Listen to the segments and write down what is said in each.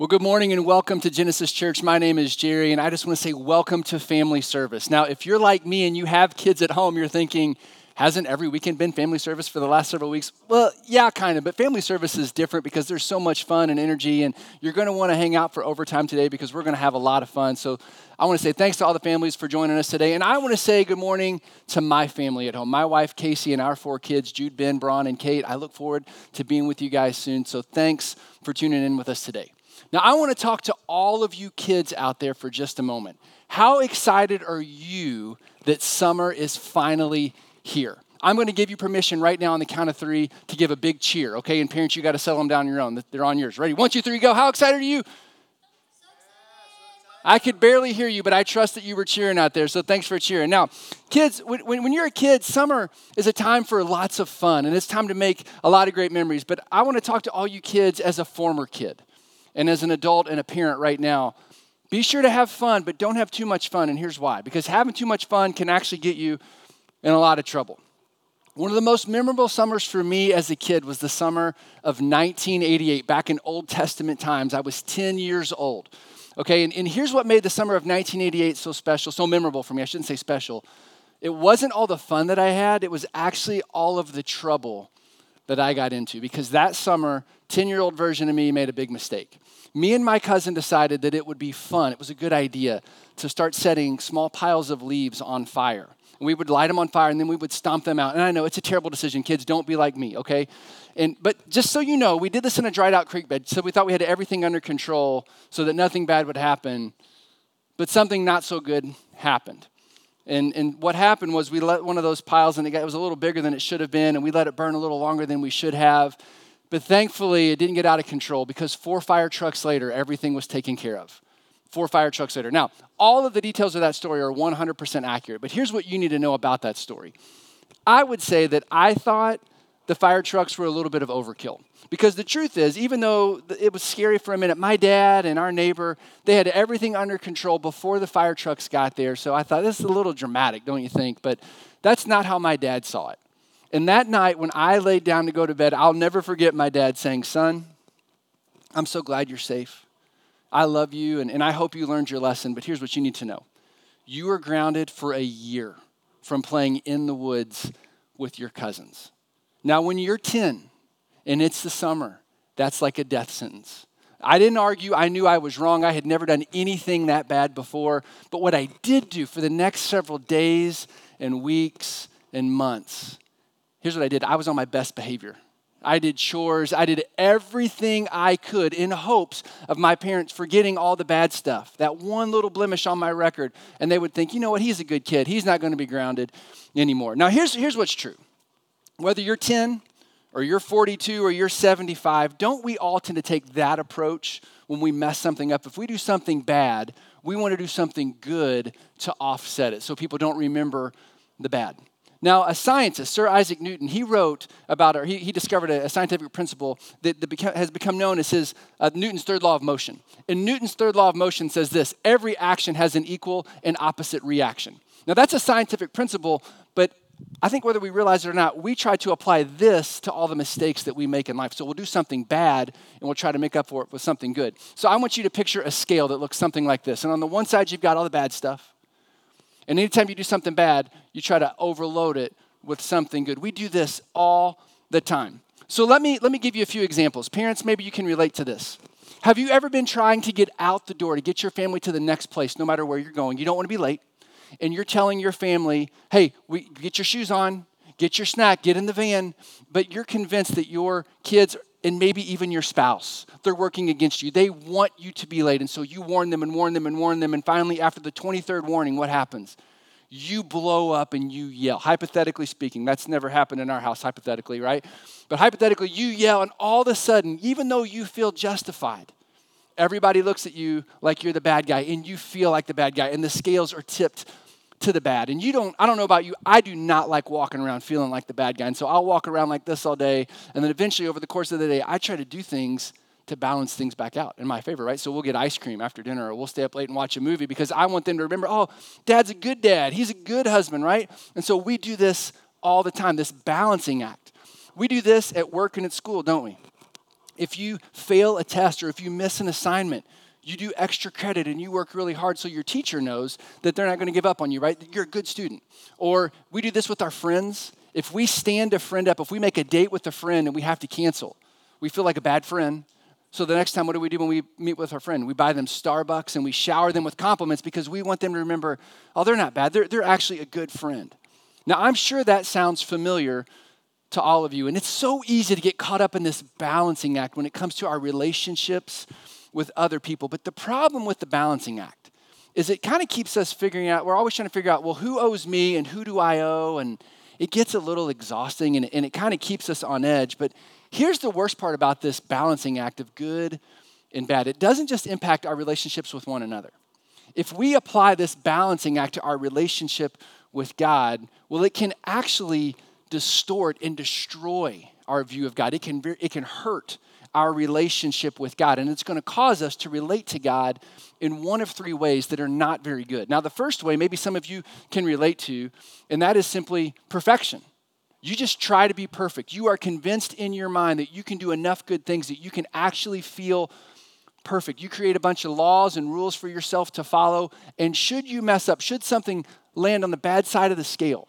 Well, good morning and welcome to Genesis Church. My name is Jerry, and I just want to say welcome to family service. Now, if you're like me and you have kids at home, you're thinking, hasn't every weekend been family service for the last several weeks? Well, yeah, kind of, but family service is different because there's so much fun and energy, and you're going to want to hang out for overtime today because we're going to have a lot of fun. So, I want to say thanks to all the families for joining us today, and I want to say good morning to my family at home my wife, Casey, and our four kids, Jude, Ben, Braun, and Kate. I look forward to being with you guys soon. So, thanks for tuning in with us today. Now, I want to talk to all of you kids out there for just a moment. How excited are you that summer is finally here? I'm going to give you permission right now on the count of three to give a big cheer, okay? And parents, you got to settle them down your own. They're on yours. Ready? One, two, three, go. How excited are you? I could barely hear you, but I trust that you were cheering out there. So thanks for cheering. Now, kids, when, when you're a kid, summer is a time for lots of fun and it's time to make a lot of great memories. But I want to talk to all you kids as a former kid and as an adult and a parent right now, be sure to have fun, but don't have too much fun. And here's why because having too much fun can actually get you in a lot of trouble. One of the most memorable summers for me as a kid was the summer of 1988, back in Old Testament times. I was 10 years old. Okay, and, and here's what made the summer of 1988 so special, so memorable for me. I shouldn't say special. It wasn't all the fun that I had, it was actually all of the trouble that I got into because that summer, 10 year old version of me made a big mistake. Me and my cousin decided that it would be fun, it was a good idea to start setting small piles of leaves on fire. We would light them on fire and then we would stomp them out. And I know it's a terrible decision. Kids, don't be like me, okay? And, but just so you know, we did this in a dried out creek bed. So we thought we had everything under control so that nothing bad would happen. But something not so good happened. And, and what happened was we let one of those piles, and it was a little bigger than it should have been, and we let it burn a little longer than we should have. But thankfully, it didn't get out of control because four fire trucks later, everything was taken care of. Four fire trucks later. Now, all of the details of that story are 100% accurate, but here's what you need to know about that story. I would say that I thought the fire trucks were a little bit of overkill. Because the truth is, even though it was scary for a minute, my dad and our neighbor, they had everything under control before the fire trucks got there. So I thought, this is a little dramatic, don't you think? But that's not how my dad saw it. And that night, when I laid down to go to bed, I'll never forget my dad saying, Son, I'm so glad you're safe. I love you, and, and I hope you learned your lesson, but here's what you need to know you are grounded for a year from playing in the woods with your cousins. Now, when you're 10 and it's the summer, that's like a death sentence. I didn't argue. I knew I was wrong. I had never done anything that bad before. But what I did do for the next several days and weeks and months, here's what I did I was on my best behavior. I did chores. I did everything I could in hopes of my parents forgetting all the bad stuff, that one little blemish on my record. And they would think, you know what, he's a good kid. He's not going to be grounded anymore. Now, here's, here's what's true whether you're 10 or you're 42 or you're 75, don't we all tend to take that approach when we mess something up? If we do something bad, we want to do something good to offset it so people don't remember the bad. Now, a scientist, Sir Isaac Newton, he wrote about, or he, he discovered a, a scientific principle that, that beca- has become known as his uh, Newton's third law of motion. And Newton's third law of motion says this every action has an equal and opposite reaction. Now, that's a scientific principle, but I think whether we realize it or not, we try to apply this to all the mistakes that we make in life. So we'll do something bad and we'll try to make up for it with something good. So I want you to picture a scale that looks something like this. And on the one side, you've got all the bad stuff. And anytime you do something bad, you try to overload it with something good. We do this all the time. So let me, let me give you a few examples. Parents, maybe you can relate to this. Have you ever been trying to get out the door, to get your family to the next place, no matter where you're going? You don't want to be late and you're telling your family, hey, we, get your shoes on, get your snack, get in the van, but you're convinced that your kids and maybe even your spouse, they're working against you. They want you to be late. And so you warn them and warn them and warn them. And finally, after the 23rd warning, what happens? You blow up and you yell. Hypothetically speaking, that's never happened in our house, hypothetically, right? But hypothetically, you yell, and all of a sudden, even though you feel justified, everybody looks at you like you're the bad guy, and you feel like the bad guy, and the scales are tipped to the bad. And you don't, I don't know about you, I do not like walking around feeling like the bad guy. And so I'll walk around like this all day. And then eventually, over the course of the day, I try to do things to balance things back out in my favor, right? So we'll get ice cream after dinner or we'll stay up late and watch a movie because I want them to remember, oh, dad's a good dad. He's a good husband, right? And so we do this all the time, this balancing act. We do this at work and at school, don't we? If you fail a test or if you miss an assignment, you do extra credit and you work really hard so your teacher knows that they're not going to give up on you, right? You're a good student. Or we do this with our friends. If we stand a friend up, if we make a date with a friend and we have to cancel, we feel like a bad friend. So the next time, what do we do when we meet with our friend? We buy them Starbucks and we shower them with compliments because we want them to remember, oh, they're not bad. They're, they're actually a good friend. Now, I'm sure that sounds familiar to all of you. And it's so easy to get caught up in this balancing act when it comes to our relationships with other people. But the problem with the balancing act is it kind of keeps us figuring out, we're always trying to figure out, well, who owes me and who do I owe? And it gets a little exhausting and, and it kind of keeps us on edge. But here's the worst part about this balancing act of good and bad it doesn't just impact our relationships with one another. If we apply this balancing act to our relationship with God, well, it can actually distort and destroy our view of God. It can, it can hurt our relationship with God, and it's going to cause us to relate to God in one of three ways that are not very good. Now, the first way, maybe some of you can relate to, and that is simply perfection. You just try to be perfect. You are convinced in your mind that you can do enough good things that you can actually feel perfect. You create a bunch of laws and rules for yourself to follow, and should you mess up, should something land on the bad side of the scale,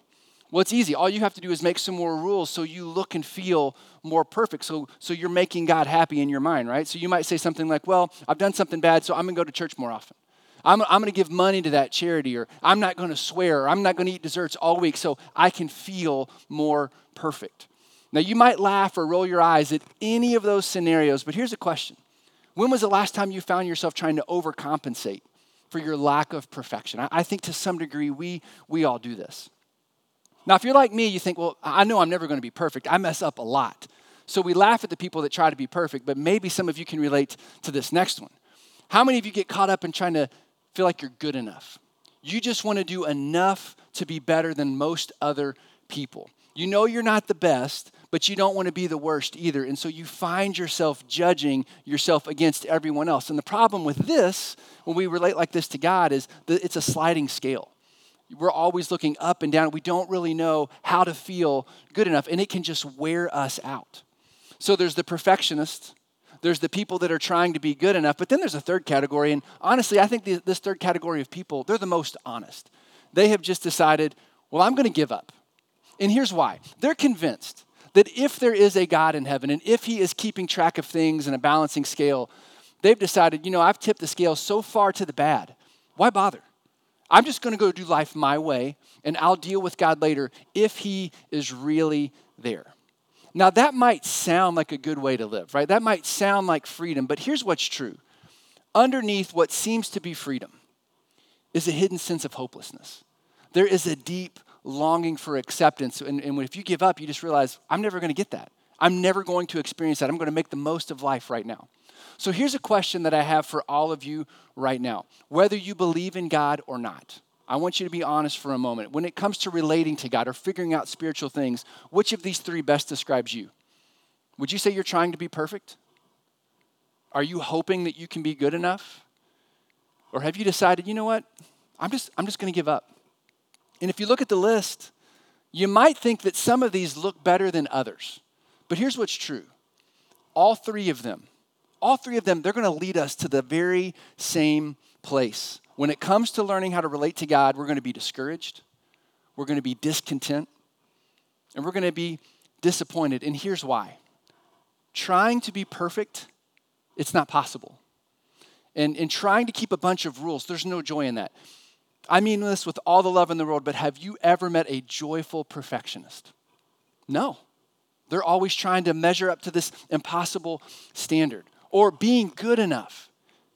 well, it's easy. All you have to do is make some more rules so you look and feel more perfect. So, so you're making God happy in your mind, right? So you might say something like, Well, I've done something bad, so I'm going to go to church more often. I'm, I'm going to give money to that charity, or I'm not going to swear, or I'm not going to eat desserts all week so I can feel more perfect. Now, you might laugh or roll your eyes at any of those scenarios, but here's a question When was the last time you found yourself trying to overcompensate for your lack of perfection? I, I think to some degree we, we all do this. Now, if you're like me, you think, well, I know I'm never going to be perfect. I mess up a lot. So we laugh at the people that try to be perfect, but maybe some of you can relate to this next one. How many of you get caught up in trying to feel like you're good enough? You just want to do enough to be better than most other people. You know you're not the best, but you don't want to be the worst either. And so you find yourself judging yourself against everyone else. And the problem with this, when we relate like this to God, is that it's a sliding scale we're always looking up and down. We don't really know how to feel good enough, and it can just wear us out. So there's the perfectionist, there's the people that are trying to be good enough, but then there's a third category. And honestly, I think this third category of people, they're the most honest. They have just decided, well, I'm going to give up. And here's why they're convinced that if there is a God in heaven and if he is keeping track of things in a balancing scale, they've decided, you know, I've tipped the scale so far to the bad. Why bother? I'm just going to go do life my way, and I'll deal with God later if He is really there. Now, that might sound like a good way to live, right? That might sound like freedom, but here's what's true underneath what seems to be freedom is a hidden sense of hopelessness. There is a deep longing for acceptance. And, and if you give up, you just realize, I'm never going to get that. I'm never going to experience that. I'm going to make the most of life right now. So here's a question that I have for all of you right now. Whether you believe in God or not, I want you to be honest for a moment. When it comes to relating to God or figuring out spiritual things, which of these three best describes you? Would you say you're trying to be perfect? Are you hoping that you can be good enough? Or have you decided, you know what? I'm just, I'm just going to give up. And if you look at the list, you might think that some of these look better than others. But here's what's true all three of them all three of them, they're going to lead us to the very same place. When it comes to learning how to relate to God, we're going to be discouraged, we're going to be discontent, and we're going to be disappointed. And here's why trying to be perfect, it's not possible. And, and trying to keep a bunch of rules, there's no joy in that. I mean this with all the love in the world, but have you ever met a joyful perfectionist? No. They're always trying to measure up to this impossible standard or being good enough.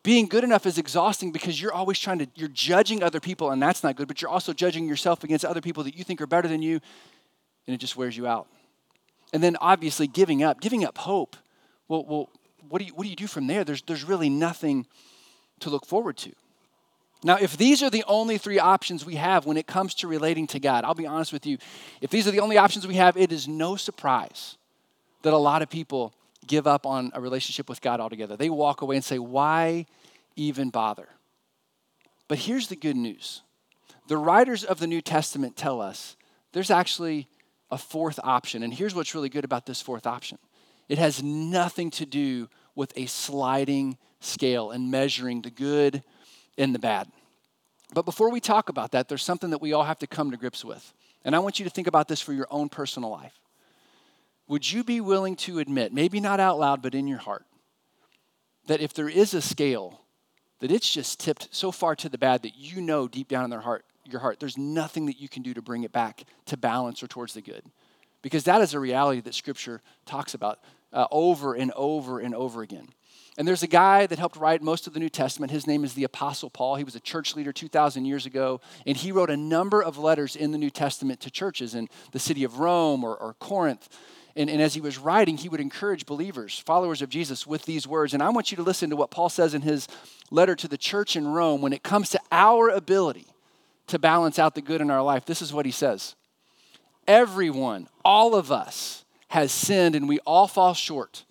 Being good enough is exhausting because you're always trying to, you're judging other people, and that's not good, but you're also judging yourself against other people that you think are better than you, and it just wears you out. And then obviously giving up, giving up hope. Well, well what, do you, what do you do from there? There's, there's really nothing to look forward to. Now, if these are the only three options we have when it comes to relating to God, I'll be honest with you, if these are the only options we have, it is no surprise that a lot of people give up on a relationship with God altogether. They walk away and say, Why even bother? But here's the good news the writers of the New Testament tell us there's actually a fourth option. And here's what's really good about this fourth option It has nothing to do with a sliding scale and measuring the good and the bad. But before we talk about that, there's something that we all have to come to grips with. And I want you to think about this for your own personal life. Would you be willing to admit, maybe not out loud, but in your heart, that if there is a scale, that it's just tipped so far to the bad that you know deep down in their heart, your heart, there's nothing that you can do to bring it back to balance or towards the good? Because that is a reality that Scripture talks about uh, over and over and over again. And there's a guy that helped write most of the New Testament. His name is the Apostle Paul. He was a church leader 2,000 years ago, and he wrote a number of letters in the New Testament to churches in the city of Rome or, or Corinth. And, and as he was writing, he would encourage believers, followers of Jesus, with these words. And I want you to listen to what Paul says in his letter to the church in Rome when it comes to our ability to balance out the good in our life. This is what he says Everyone, all of us, has sinned, and we all fall short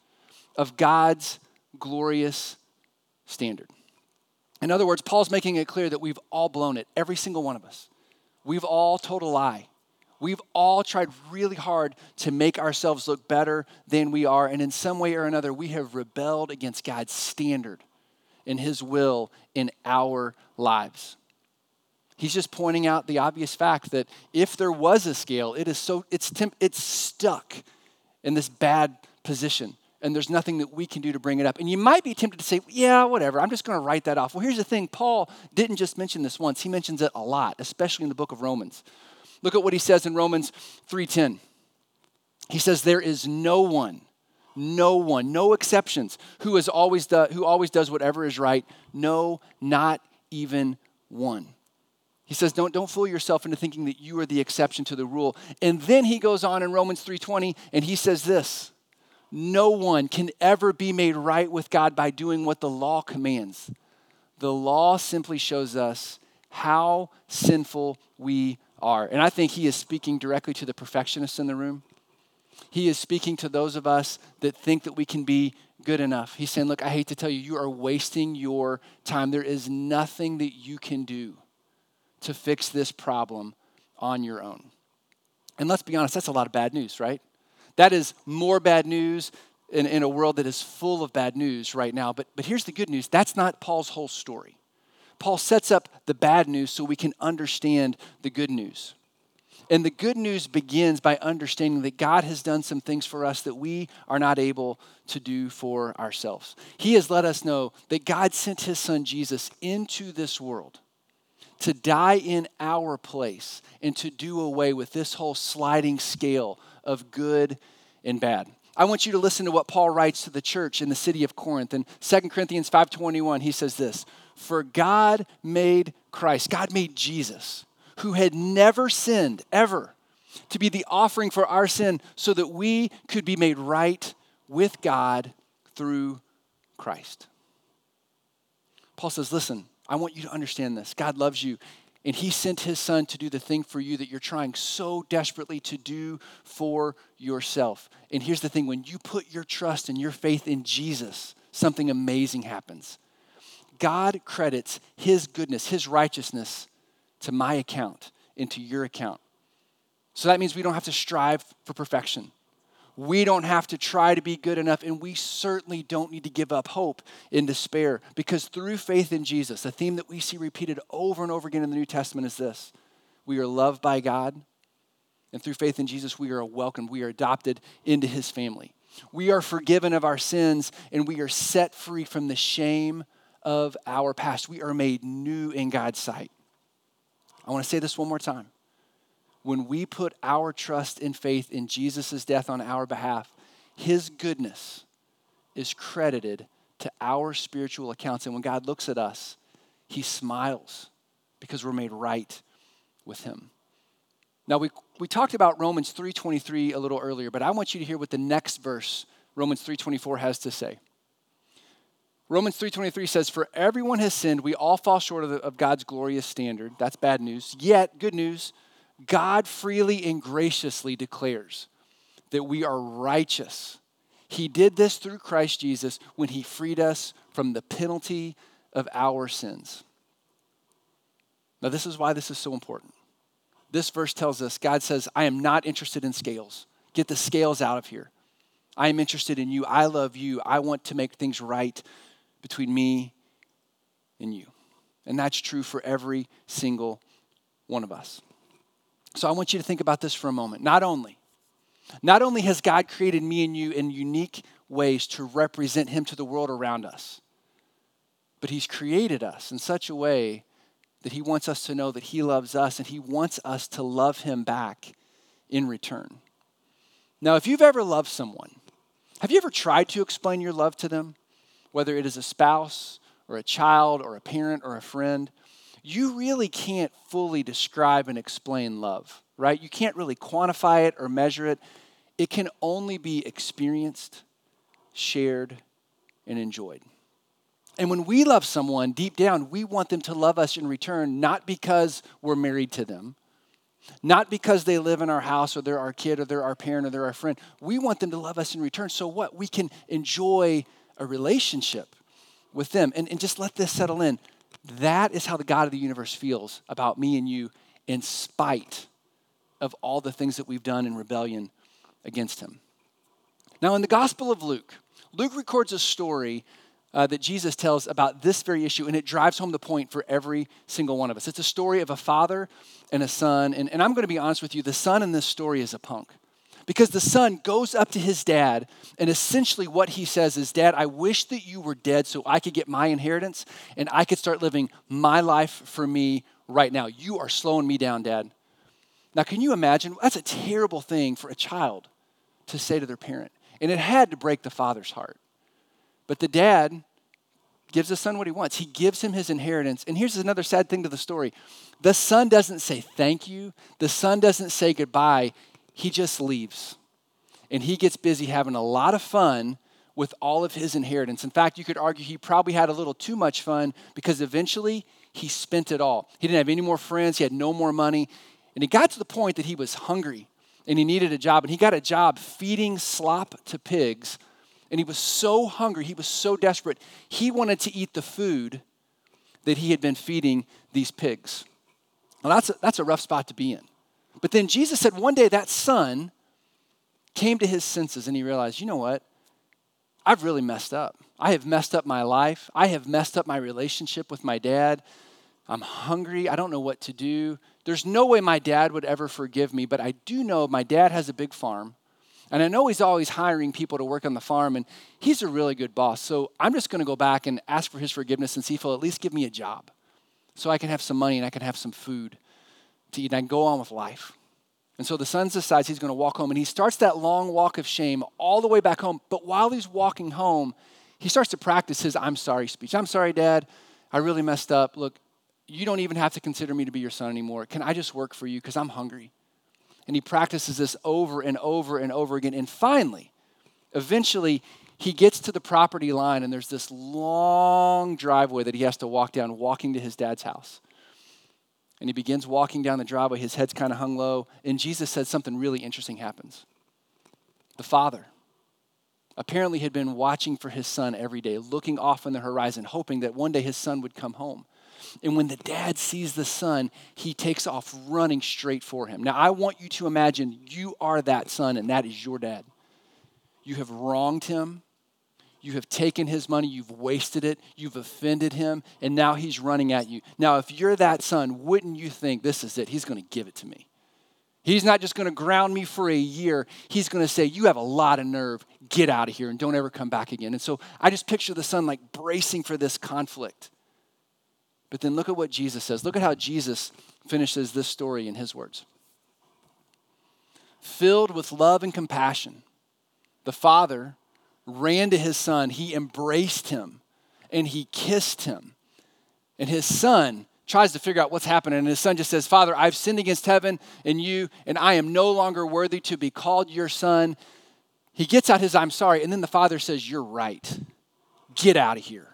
of God's glorious standard. In other words, Paul's making it clear that we've all blown it, every single one of us. We've all told a lie. We've all tried really hard to make ourselves look better than we are, and in some way or another, we have rebelled against God's standard and His will in our lives. He's just pointing out the obvious fact that if there was a scale, it is so it's temp, it's stuck in this bad position and there's nothing that we can do to bring it up. And you might be tempted to say, yeah, whatever, I'm just going to write that off. Well, here's the thing Paul didn't just mention this once, he mentions it a lot, especially in the book of Romans. Look at what he says in Romans 3:10. He says there is no one, no one, no exceptions, who is always the, who always does whatever is right. No, not even one. He says, don't, don't fool yourself into thinking that you are the exception to the rule. And then he goes on in Romans 3:20 and he says this no one can ever be made right with God by doing what the law commands. The law simply shows us how sinful we are. And I think he is speaking directly to the perfectionists in the room. He is speaking to those of us that think that we can be good enough. He's saying, Look, I hate to tell you, you are wasting your time. There is nothing that you can do to fix this problem on your own. And let's be honest, that's a lot of bad news, right? That is more bad news in, in a world that is full of bad news right now. But, but here's the good news that's not Paul's whole story. Paul sets up the bad news so we can understand the good news. And the good news begins by understanding that God has done some things for us that we are not able to do for ourselves. He has let us know that God sent his son Jesus into this world to die in our place and to do away with this whole sliding scale of good and bad. I want you to listen to what Paul writes to the church in the city of Corinth. In 2 Corinthians 5:21, he says this, "For God made Christ, God made Jesus, who had never sinned ever, to be the offering for our sin so that we could be made right with God through Christ." Paul says, "Listen, I want you to understand this. God loves you and he sent his son to do the thing for you that you're trying so desperately to do for yourself. And here's the thing when you put your trust and your faith in Jesus, something amazing happens. God credits his goodness, his righteousness to my account, into your account. So that means we don't have to strive for perfection. We don't have to try to be good enough, and we certainly don't need to give up hope in despair because through faith in Jesus, the theme that we see repeated over and over again in the New Testament is this we are loved by God, and through faith in Jesus, we are welcomed, we are adopted into his family. We are forgiven of our sins, and we are set free from the shame of our past. We are made new in God's sight. I want to say this one more time when we put our trust and faith in Jesus' death on our behalf, his goodness is credited to our spiritual accounts. And when God looks at us, he smiles because we're made right with him. Now we, we talked about Romans 3:23 a little earlier, but I want you to hear what the next verse, Romans 3:24 has to say. Romans 3:23 says for everyone has sinned, we all fall short of, the, of God's glorious standard. That's bad news. Yet good news, God freely and graciously declares that we are righteous. He did this through Christ Jesus when he freed us from the penalty of our sins. Now, this is why this is so important. This verse tells us God says, I am not interested in scales. Get the scales out of here. I am interested in you. I love you. I want to make things right between me and you. And that's true for every single one of us. So I want you to think about this for a moment. Not only, not only has God created me and you in unique ways to represent him to the world around us, but he's created us in such a way that he wants us to know that he loves us and he wants us to love him back in return. Now, if you've ever loved someone, have you ever tried to explain your love to them? Whether it is a spouse or a child or a parent or a friend, you really can't fully describe and explain love, right? You can't really quantify it or measure it. It can only be experienced, shared, and enjoyed. And when we love someone deep down, we want them to love us in return, not because we're married to them, not because they live in our house or they're our kid or they're our parent or they're our friend. We want them to love us in return. So what? We can enjoy a relationship with them. And, and just let this settle in. That is how the God of the universe feels about me and you, in spite of all the things that we've done in rebellion against him. Now, in the Gospel of Luke, Luke records a story uh, that Jesus tells about this very issue, and it drives home the point for every single one of us. It's a story of a father and a son, and, and I'm going to be honest with you the son in this story is a punk. Because the son goes up to his dad, and essentially what he says is, Dad, I wish that you were dead so I could get my inheritance and I could start living my life for me right now. You are slowing me down, Dad. Now, can you imagine? That's a terrible thing for a child to say to their parent. And it had to break the father's heart. But the dad gives the son what he wants. He gives him his inheritance. And here's another sad thing to the story the son doesn't say thank you, the son doesn't say goodbye. He just leaves. And he gets busy having a lot of fun with all of his inheritance. In fact, you could argue he probably had a little too much fun because eventually he spent it all. He didn't have any more friends, he had no more money. And it got to the point that he was hungry and he needed a job. And he got a job feeding slop to pigs and he was so hungry, he was so desperate, he wanted to eat the food that he had been feeding these pigs. Well, that's a, that's a rough spot to be in. But then Jesus said one day that son came to his senses and he realized, you know what? I've really messed up. I have messed up my life. I have messed up my relationship with my dad. I'm hungry. I don't know what to do. There's no way my dad would ever forgive me, but I do know my dad has a big farm. And I know he's always hiring people to work on the farm, and he's a really good boss. So I'm just going to go back and ask for his forgiveness and see if he'll at least give me a job so I can have some money and I can have some food to eat and I can go on with life. And so the son decides he's going to walk home, and he starts that long walk of shame all the way back home. But while he's walking home, he starts to practice his I'm sorry speech. I'm sorry, Dad. I really messed up. Look, you don't even have to consider me to be your son anymore. Can I just work for you? Because I'm hungry. And he practices this over and over and over again. And finally, eventually, he gets to the property line, and there's this long driveway that he has to walk down, walking to his dad's house. And he begins walking down the driveway. His head's kind of hung low. And Jesus said something really interesting happens. The father apparently had been watching for his son every day, looking off on the horizon, hoping that one day his son would come home. And when the dad sees the son, he takes off running straight for him. Now, I want you to imagine you are that son and that is your dad. You have wronged him. You have taken his money, you've wasted it, you've offended him, and now he's running at you. Now, if you're that son, wouldn't you think this is it? He's going to give it to me. He's not just going to ground me for a year. He's going to say, You have a lot of nerve. Get out of here and don't ever come back again. And so I just picture the son like bracing for this conflict. But then look at what Jesus says. Look at how Jesus finishes this story in his words. Filled with love and compassion, the father ran to his son. He embraced him and he kissed him. And his son tries to figure out what's happening. And his son just says, Father, I've sinned against heaven and you, and I am no longer worthy to be called your son. He gets out his I'm sorry. And then the father says, You're right. Get out of here.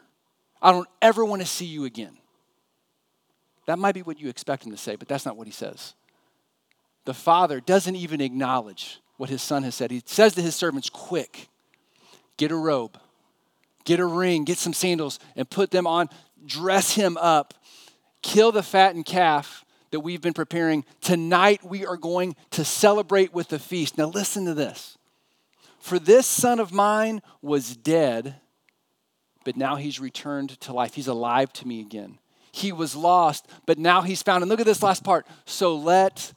I don't ever want to see you again. That might be what you expect him to say, but that's not what he says. The father doesn't even acknowledge what his son has said. He says to his servants, Quick, get a robe, get a ring, get some sandals, and put them on. Dress him up, kill the fattened calf that we've been preparing. Tonight we are going to celebrate with the feast. Now, listen to this. For this son of mine was dead, but now he's returned to life. He's alive to me again. He was lost, but now he's found. And look at this last part. So let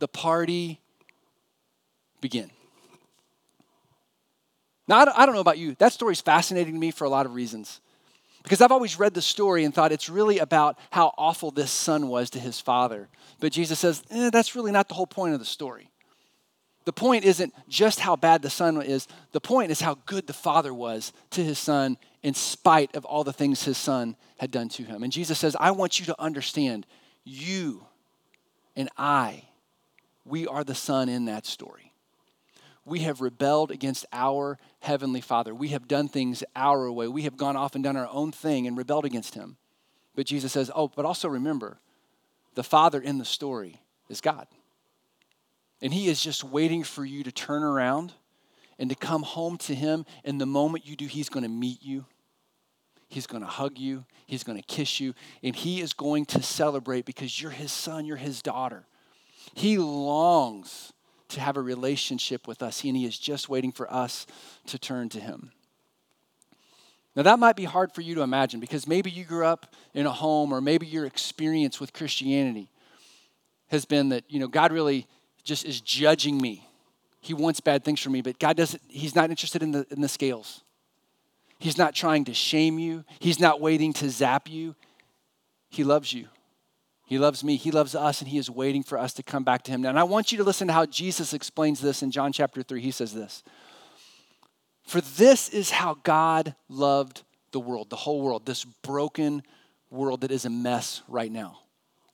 the party begin. Now, I don't know about you. That story's fascinating to me for a lot of reasons. Because I've always read the story and thought it's really about how awful this son was to his father. But Jesus says, eh, that's really not the whole point of the story. The point isn't just how bad the son is, the point is how good the father was to his son in spite of all the things his son had done to him. And Jesus says, I want you to understand, you and I, we are the son in that story we have rebelled against our Heavenly Father. We have done things our way. We have gone off and done our own thing and rebelled against Him. But Jesus says, Oh, but also remember, the Father in the story is God. And He is just waiting for you to turn around and to come home to Him. And the moment you do, He's going to meet you. He's going to hug you. He's going to kiss you. And He is going to celebrate because you're His son, you're His daughter. He longs to have a relationship with us, and He is just waiting for us to turn to Him. Now, that might be hard for you to imagine because maybe you grew up in a home, or maybe your experience with Christianity has been that, you know, God really just is judging me. He wants bad things for me, but God doesn't, He's not interested in the, in the scales. He's not trying to shame you, He's not waiting to zap you. He loves you. He loves me, He loves us, and He is waiting for us to come back to Him. Now, and I want you to listen to how Jesus explains this in John chapter 3. He says this For this is how God loved the world, the whole world, this broken world that is a mess right now.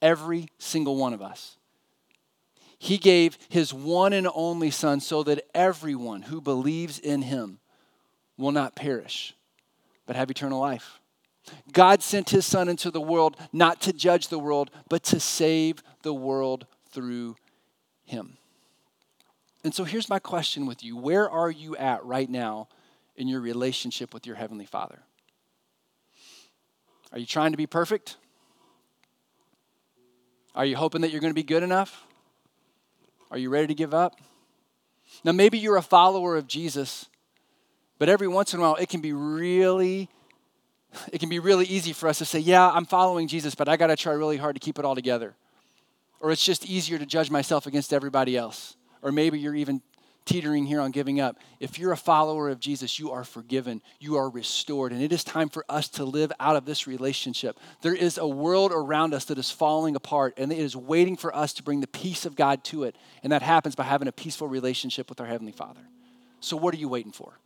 Every single one of us. He gave His one and only Son so that everyone who believes in Him will not perish, but have eternal life. God sent his son into the world not to judge the world, but to save the world through him. And so here's my question with you Where are you at right now in your relationship with your Heavenly Father? Are you trying to be perfect? Are you hoping that you're going to be good enough? Are you ready to give up? Now, maybe you're a follower of Jesus, but every once in a while it can be really it can be really easy for us to say, Yeah, I'm following Jesus, but I got to try really hard to keep it all together. Or it's just easier to judge myself against everybody else. Or maybe you're even teetering here on giving up. If you're a follower of Jesus, you are forgiven, you are restored, and it is time for us to live out of this relationship. There is a world around us that is falling apart, and it is waiting for us to bring the peace of God to it. And that happens by having a peaceful relationship with our Heavenly Father. So, what are you waiting for?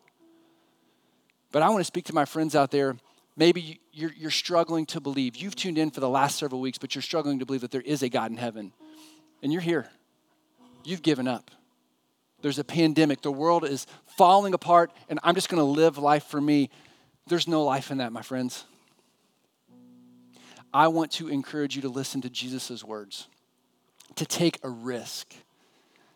But I want to speak to my friends out there Maybe you're, you're struggling to believe. You've tuned in for the last several weeks, but you're struggling to believe that there is a God in heaven. And you're here. You've given up. There's a pandemic. The world is falling apart, and I'm just going to live life for me. There's no life in that, my friends. I want to encourage you to listen to Jesus' words, to take a risk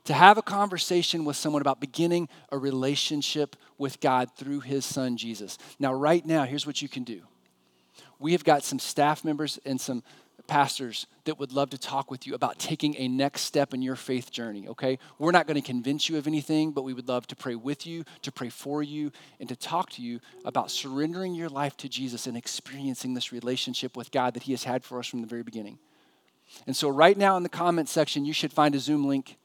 to have a conversation with someone about beginning a relationship with God through his son Jesus. Now, right now, here's what you can do. We have got some staff members and some pastors that would love to talk with you about taking a next step in your faith journey, okay? We're not going to convince you of anything, but we would love to pray with you, to pray for you, and to talk to you about surrendering your life to Jesus and experiencing this relationship with God that He has had for us from the very beginning. And so, right now in the comment section, you should find a Zoom link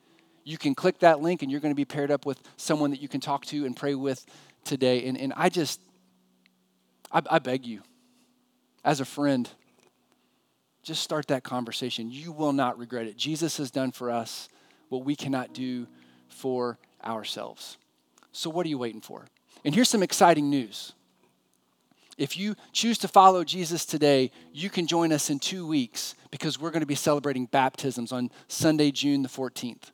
you can click that link and you're going to be paired up with someone that you can talk to and pray with today. And, and I just, I, I beg you, as a friend, just start that conversation. You will not regret it. Jesus has done for us what we cannot do for ourselves. So, what are you waiting for? And here's some exciting news. If you choose to follow Jesus today, you can join us in two weeks because we're going to be celebrating baptisms on Sunday, June the 14th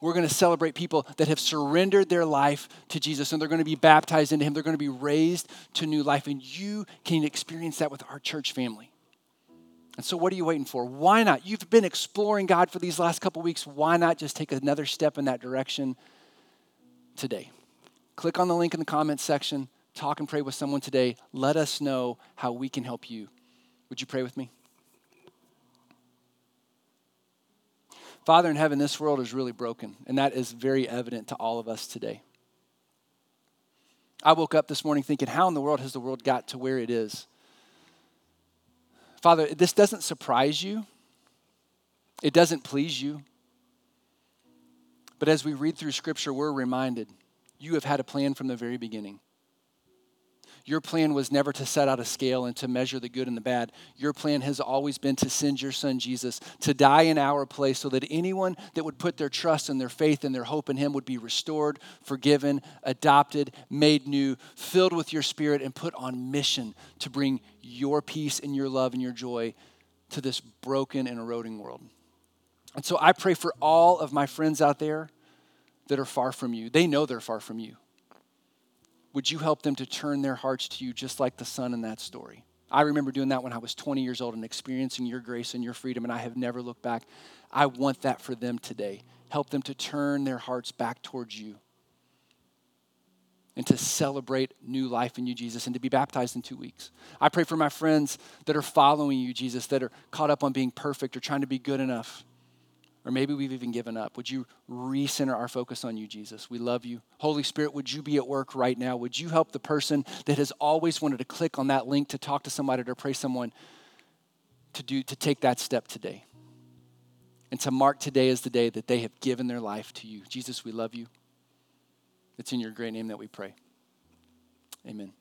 we're going to celebrate people that have surrendered their life to Jesus and they're going to be baptized into Him. They're going to be raised to new life. And you can experience that with our church family. And so, what are you waiting for? Why not? You've been exploring God for these last couple weeks. Why not just take another step in that direction today? Click on the link in the comments section. Talk and pray with someone today. Let us know how we can help you. Would you pray with me? Father in heaven, this world is really broken, and that is very evident to all of us today. I woke up this morning thinking, how in the world has the world got to where it is? Father, this doesn't surprise you, it doesn't please you. But as we read through Scripture, we're reminded you have had a plan from the very beginning. Your plan was never to set out a scale and to measure the good and the bad. Your plan has always been to send your son Jesus to die in our place so that anyone that would put their trust and their faith and their hope in him would be restored, forgiven, adopted, made new, filled with your spirit, and put on mission to bring your peace and your love and your joy to this broken and eroding world. And so I pray for all of my friends out there that are far from you. They know they're far from you would you help them to turn their hearts to you just like the son in that story? I remember doing that when I was 20 years old and experiencing your grace and your freedom, and I have never looked back. I want that for them today. Help them to turn their hearts back towards you and to celebrate new life in you, Jesus, and to be baptized in two weeks. I pray for my friends that are following you, Jesus, that are caught up on being perfect or trying to be good enough or maybe we've even given up. Would you recenter our focus on you, Jesus? We love you. Holy Spirit, would you be at work right now? Would you help the person that has always wanted to click on that link to talk to somebody or pray someone to do to take that step today? And to mark today as the day that they have given their life to you. Jesus, we love you. It's in your great name that we pray. Amen.